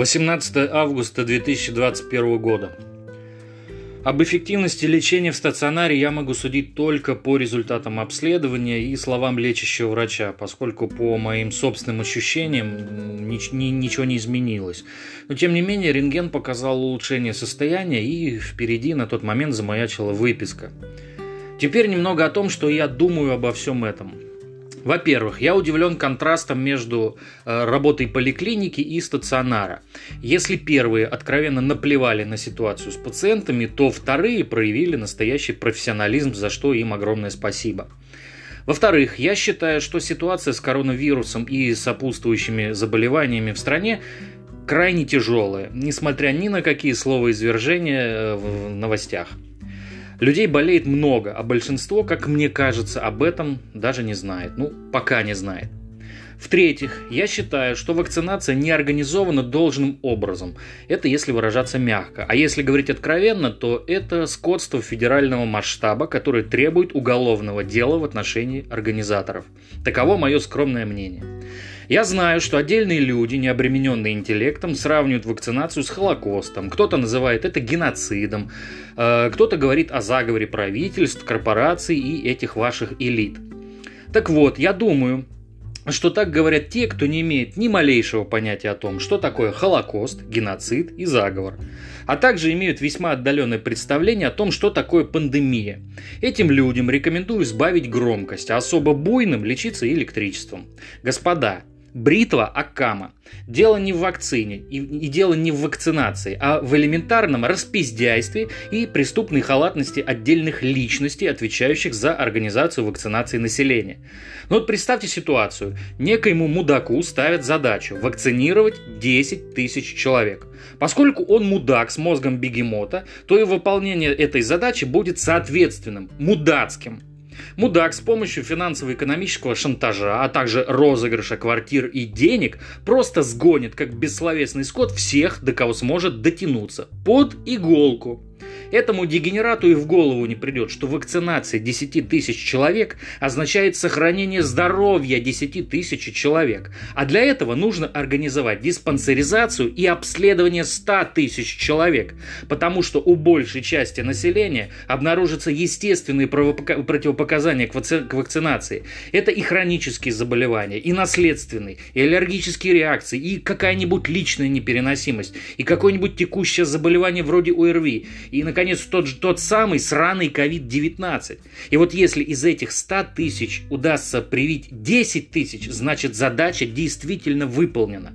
18 августа 2021 года. Об эффективности лечения в стационаре я могу судить только по результатам обследования и словам лечащего врача, поскольку по моим собственным ощущениям ничего не изменилось. Но тем не менее рентген показал улучшение состояния и впереди на тот момент замаячила выписка. Теперь немного о том, что я думаю обо всем этом. Во-первых, я удивлен контрастом между э, работой поликлиники и стационара. Если первые откровенно наплевали на ситуацию с пациентами, то вторые проявили настоящий профессионализм, за что им огромное спасибо. Во-вторых, я считаю, что ситуация с коронавирусом и сопутствующими заболеваниями в стране крайне тяжелая, несмотря ни на какие слова извержения э, в новостях. Людей болеет много, а большинство, как мне кажется, об этом даже не знает. Ну, пока не знает. В-третьих, я считаю, что вакцинация не организована должным образом. Это если выражаться мягко. А если говорить откровенно, то это скотство федерального масштаба, которое требует уголовного дела в отношении организаторов. Таково мое скромное мнение. Я знаю, что отдельные люди, не обремененные интеллектом, сравнивают вакцинацию с Холокостом. Кто-то называет это геноцидом, э, кто-то говорит о заговоре правительств, корпораций и этих ваших элит. Так вот, я думаю, что так говорят те, кто не имеет ни малейшего понятия о том, что такое Холокост, геноцид и заговор, а также имеют весьма отдаленное представление о том, что такое пандемия. Этим людям рекомендую сбавить громкость, а особо буйным лечиться электричеством. Господа, Бритва Акама. Дело не в вакцине и, и дело не в вакцинации, а в элементарном распиздяйстве и преступной халатности отдельных личностей, отвечающих за организацию вакцинации населения. Ну вот представьте ситуацию. Некоему мудаку ставят задачу вакцинировать 10 тысяч человек. Поскольку он мудак с мозгом бегемота, то и выполнение этой задачи будет соответственным, мудацким – Мудак с помощью финансово-экономического шантажа, а также розыгрыша квартир и денег просто сгонит, как бессловесный скот, всех, до кого сможет дотянуться. Под иголку. Этому дегенерату и в голову не придет, что вакцинация 10 тысяч человек означает сохранение здоровья 10 тысяч человек. А для этого нужно организовать диспансеризацию и обследование 100 тысяч человек. Потому что у большей части населения обнаружатся естественные противопоказания к вакцинации. Это и хронические заболевания, и наследственные, и аллергические реакции, и какая-нибудь личная непереносимость, и какое-нибудь текущее заболевание вроде ОРВИ, и, наконец, наконец, тот, тот самый сраный COVID-19. И вот если из этих 100 тысяч удастся привить 10 тысяч, значит задача действительно выполнена.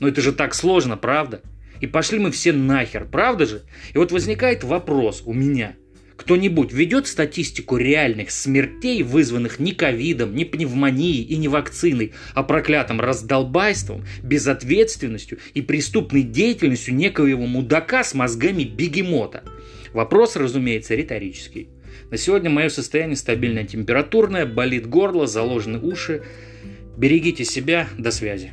Но это же так сложно, правда? И пошли мы все нахер, правда же? И вот возникает вопрос у меня – кто-нибудь ведет статистику реальных смертей, вызванных не ковидом, не пневмонией и не вакциной, а проклятым раздолбайством, безответственностью и преступной деятельностью некоего мудака с мозгами бегемота? Вопрос, разумеется, риторический. На сегодня мое состояние стабильное температурное, болит горло, заложены уши. Берегите себя, до связи.